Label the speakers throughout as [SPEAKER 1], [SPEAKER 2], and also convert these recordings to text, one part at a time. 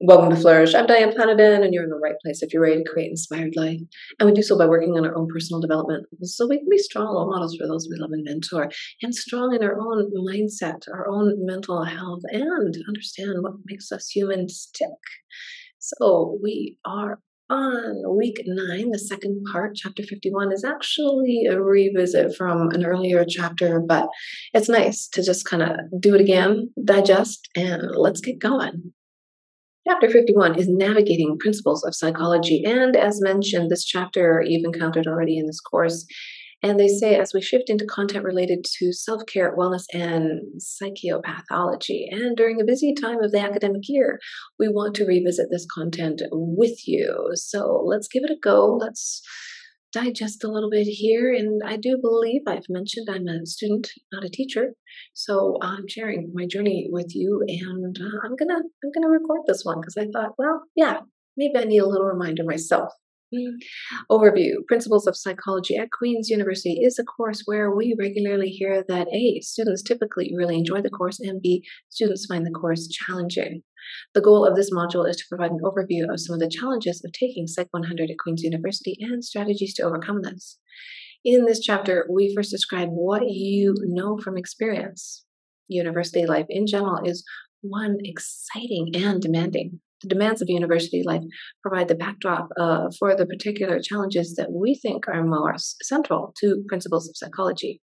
[SPEAKER 1] Welcome to Flourish. I'm Diane Planadin, and you're in the right place if you're ready to create inspired life. And we do so by working on our own personal development so we can be strong role models for those we love and mentor, and strong in our own mindset, our own mental health, and understand what makes us humans tick. So we are on week nine. The second part, chapter 51, is actually a revisit from an earlier chapter, but it's nice to just kind of do it again, digest, and let's get going. Chapter 51 is navigating principles of psychology. And as mentioned, this chapter you've encountered already in this course. And they say as we shift into content related to self care, wellness, and psychopathology, and during a busy time of the academic year, we want to revisit this content with you. So let's give it a go. Let's digest a little bit here. And I do believe I've mentioned I'm a student, not a teacher. So I'm sharing my journey with you, and uh, I'm gonna I'm gonna record this one because I thought, well, yeah, maybe I need a little reminder myself. Mm. Overview Principles of Psychology at Queen's University is a course where we regularly hear that A, students typically really enjoy the course, and B, students find the course challenging. The goal of this module is to provide an overview of some of the challenges of taking Psych 100 at Queen's University and strategies to overcome this. In this chapter, we first describe what you know from experience. University life in general is one exciting and demanding. The demands of university life provide the backdrop uh, for the particular challenges that we think are most central to principles of psychology.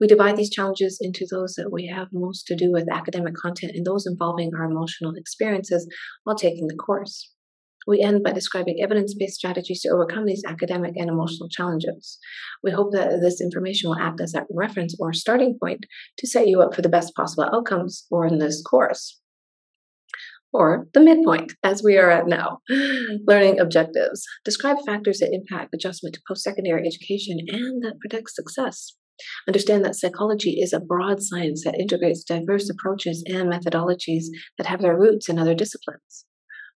[SPEAKER 1] We divide these challenges into those that we have most to do with academic content and those involving our emotional experiences while taking the course. We end by describing evidence based strategies to overcome these academic and emotional challenges. We hope that this information will act as a reference or starting point to set you up for the best possible outcomes for in this course. Or the midpoint, as we are at now. Learning objectives. Describe factors that impact adjustment to post secondary education and that predict success. Understand that psychology is a broad science that integrates diverse approaches and methodologies that have their roots in other disciplines.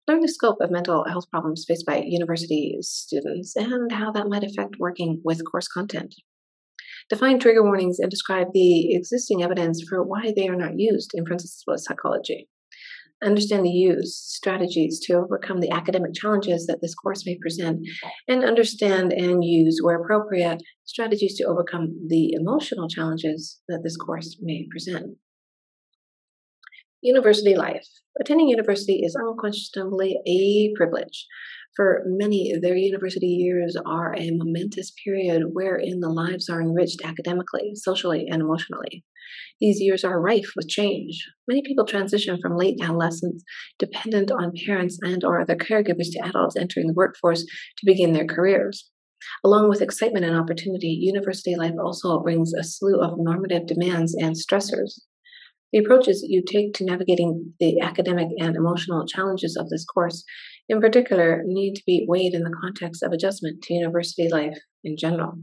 [SPEAKER 1] Learn the scope of mental health problems faced by university students and how that might affect working with course content. Define trigger warnings and describe the existing evidence for why they are not used in principles of psychology understand the use strategies to overcome the academic challenges that this course may present, and understand and use, where appropriate, strategies to overcome the emotional challenges that this course may present. University life. Attending university is unquestionably a privilege. For many, their university years are a momentous period wherein the lives are enriched academically, socially, and emotionally. These years are rife with change. Many people transition from late adolescence, dependent on parents and or other caregivers, to adults entering the workforce to begin their careers. Along with excitement and opportunity, university life also brings a slew of normative demands and stressors. The approaches you take to navigating the academic and emotional challenges of this course, in particular, need to be weighed in the context of adjustment to university life in general.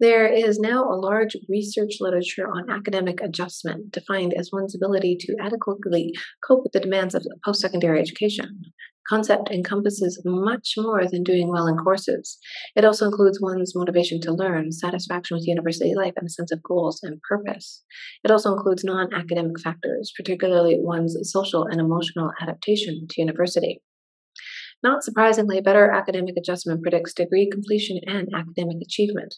[SPEAKER 1] There is now a large research literature on academic adjustment, defined as one's ability to adequately cope with the demands of post secondary education. Concept encompasses much more than doing well in courses. It also includes one's motivation to learn, satisfaction with university life, and a sense of goals and purpose. It also includes non academic factors, particularly one's social and emotional adaptation to university. Not surprisingly, better academic adjustment predicts degree completion and academic achievement.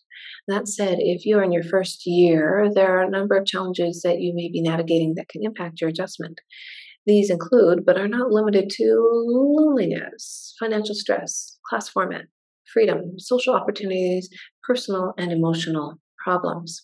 [SPEAKER 1] That said, if you're in your first year, there are a number of challenges that you may be navigating that can impact your adjustment. These include, but are not limited to, loneliness, financial stress, class format, freedom, social opportunities, personal and emotional problems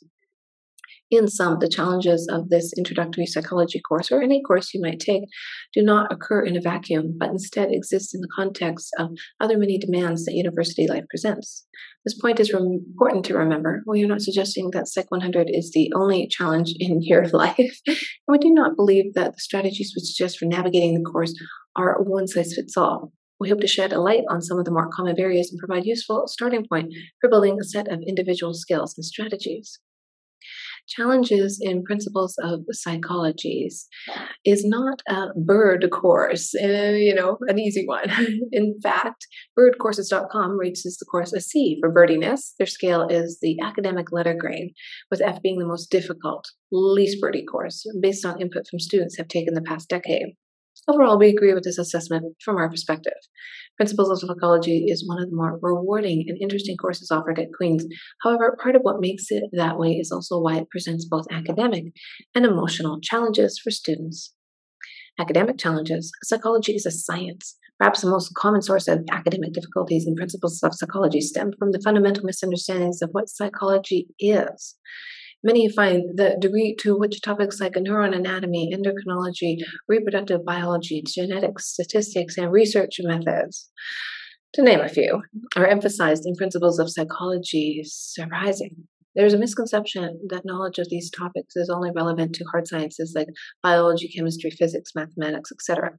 [SPEAKER 1] in sum, the challenges of this introductory psychology course or any course you might take do not occur in a vacuum, but instead exist in the context of other many demands that university life presents. This point is important to remember. We are not suggesting that Psych 100 is the only challenge in your life, and we do not believe that the strategies we suggest for navigating the course are one size fits all. We hope to shed a light on some of the more common barriers and provide useful starting point for building a set of individual skills and strategies challenges in principles of psychologies is not a bird course, uh, you know, an easy one. in fact, birdcourses.com rates the course a C for birdiness. Their scale is the academic letter grade, with F being the most difficult, least birdie course, based on input from students have taken the past decade. Overall, we agree with this assessment from our perspective. Principles of Psychology is one of the more rewarding and interesting courses offered at Queen's. However, part of what makes it that way is also why it presents both academic and emotional challenges for students. Academic challenges. Psychology is a science. Perhaps the most common source of academic difficulties in principles of psychology stem from the fundamental misunderstandings of what psychology is. Many find the degree to which topics like neuron anatomy, endocrinology, reproductive biology, genetics, statistics, and research methods, to name a few, are emphasized in principles of psychology surprising. There's a misconception that knowledge of these topics is only relevant to hard sciences like biology, chemistry, physics, mathematics, etc.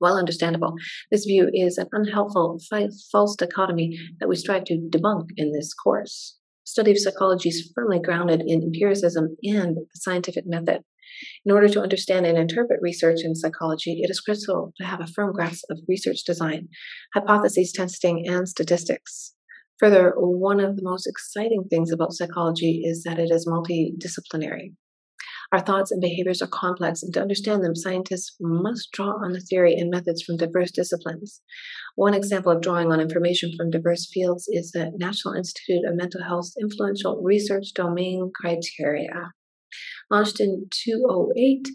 [SPEAKER 1] While understandable, this view is an unhelpful, false dichotomy that we strive to debunk in this course study of psychology is firmly grounded in empiricism and the scientific method. In order to understand and interpret research in psychology, it is critical to have a firm grasp of research design, hypotheses testing, and statistics. Further, one of the most exciting things about psychology is that it is multidisciplinary. Our thoughts and behaviors are complex, and to understand them, scientists must draw on the theory and methods from diverse disciplines. One example of drawing on information from diverse fields is the National Institute of Mental Health's influential research domain criteria. Launched in 2008,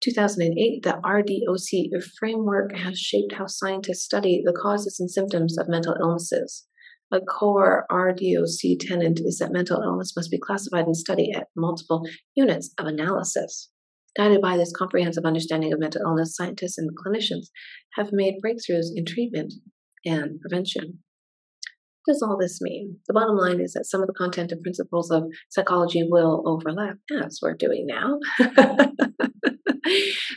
[SPEAKER 1] 2008, the RDOC framework has shaped how scientists study the causes and symptoms of mental illnesses. A core RDOC tenet is that mental illness must be classified and studied at multiple units of analysis. Guided by this comprehensive understanding of mental illness, scientists and clinicians have made breakthroughs in treatment and prevention. What does all this mean? The bottom line is that some of the content and principles of psychology will overlap, as we're doing now.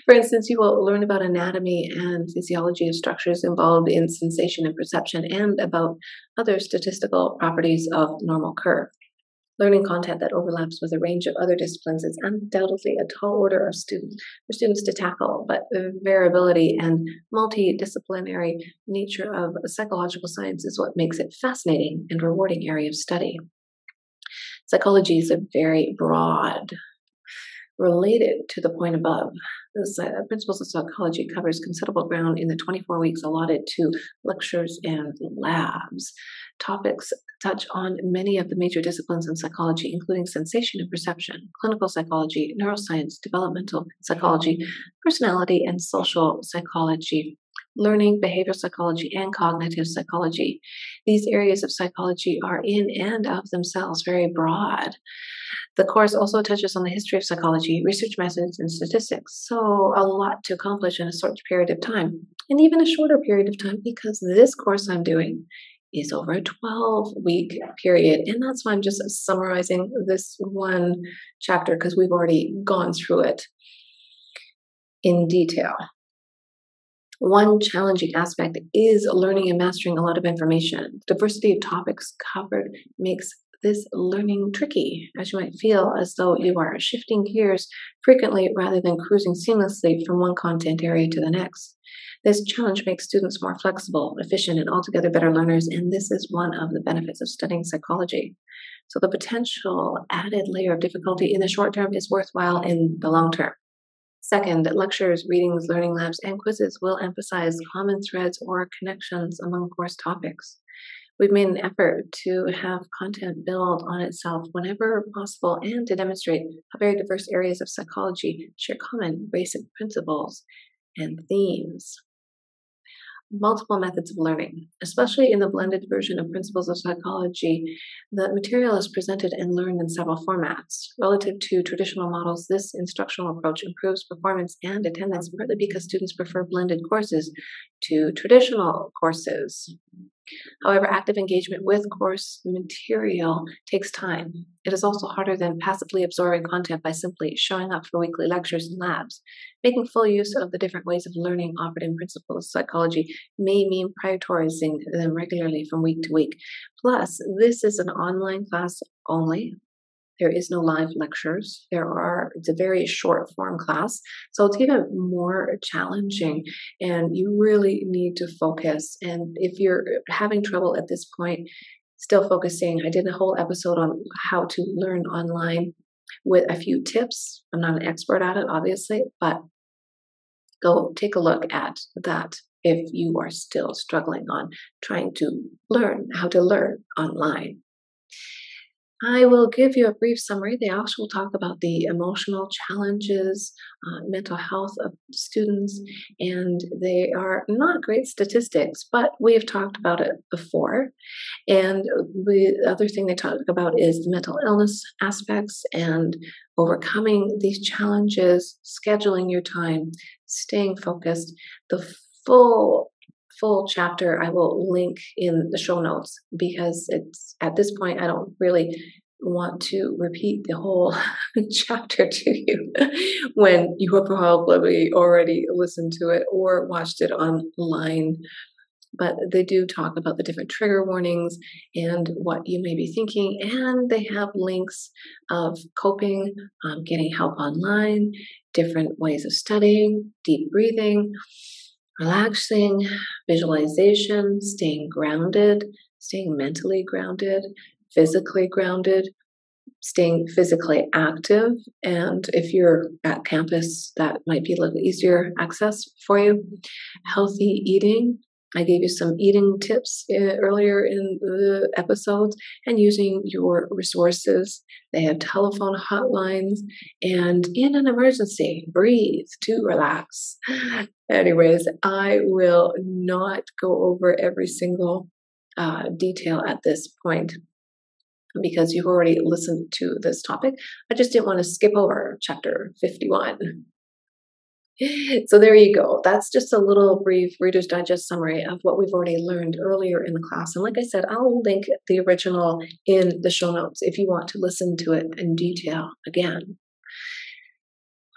[SPEAKER 1] For instance, you will learn about anatomy and physiology of structures involved in sensation and perception, and about other statistical properties of normal curve. Learning content that overlaps with a range of other disciplines is undoubtedly a tall order of for students to tackle, but the variability and multidisciplinary nature of psychological science is what makes it fascinating and rewarding area of study. Psychology is a very broad Related to the point above, the uh, Principles of Psychology covers considerable ground in the 24 weeks allotted to lectures and labs. Topics touch on many of the major disciplines in psychology, including sensation and perception, clinical psychology, neuroscience, developmental psychology, personality and social psychology, learning, behavioral psychology, and cognitive psychology. These areas of psychology are in and of themselves very broad. The course also touches on the history of psychology, research methods, and statistics. So, a lot to accomplish in a short period of time, and even a shorter period of time because this course I'm doing is over a 12 week period. And that's why I'm just summarizing this one chapter because we've already gone through it in detail. One challenging aspect is learning and mastering a lot of information. Diversity of topics covered makes this learning tricky, as you might feel as though you are shifting gears frequently rather than cruising seamlessly from one content area to the next. This challenge makes students more flexible, efficient, and altogether better learners, and this is one of the benefits of studying psychology. So, the potential added layer of difficulty in the short term is worthwhile in the long term. Second, lectures, readings, learning labs, and quizzes will emphasize common threads or connections among course topics. We've made an effort to have content build on itself whenever possible and to demonstrate how very diverse areas of psychology share common basic principles and themes multiple methods of learning, especially in the blended version of Principles of Psychology. The material is presented and learned in several formats. Relative to traditional models, this instructional approach improves performance and attendance partly because students prefer blended courses to traditional courses. However, active engagement with course material takes time. It is also harder than passively absorbing content by simply showing up for weekly lectures and labs. Making full use of the different ways of learning offered in Principles of Psychology may mean prioritizing them regularly from week to week. Plus, this is an online class only, there is no live lectures. There are, it's a very short form class. So it's even more challenging and you really need to focus. And if you're having trouble at this point, still focusing, I did a whole episode on how to learn online with a few tips. I'm not an expert at it, obviously, but go take a look at that if you are still struggling on trying to learn how to learn online. I will give you a brief summary. They also will talk about the emotional challenges, uh, mental health of students, and they are not great statistics, but we have talked about it before. And the other thing they talk about is the mental illness aspects and overcoming these challenges, scheduling your time, staying focused. The full full chapter I will link in the show notes because it's at this point I don't really want to repeat the whole chapter to you when you have probably already listened to it or watched it online. But they do talk about the different trigger warnings and what you may be thinking, and they have links of coping, um, getting help online, different ways of studying, deep breathing, relaxing, visualization, staying grounded, staying mentally grounded, physically grounded, staying physically active. And if you're at campus, that might be a little easier access for you. Healthy eating, I gave you some eating tips uh, earlier in the episodes and using your resources. They have telephone hotlines and in an emergency, breathe to relax. Anyways, I will not go over every single uh, detail at this point because you've already listened to this topic. I just didn't want to skip over chapter 51. so there you go. That's just a little brief Reader's Digest summary of what we've already learned earlier in the class. And like I said, I'll link the original in the show notes if you want to listen to it in detail again.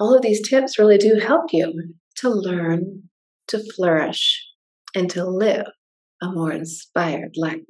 [SPEAKER 1] All of these tips really do help you to learn, to flourish, and to live a more inspired life.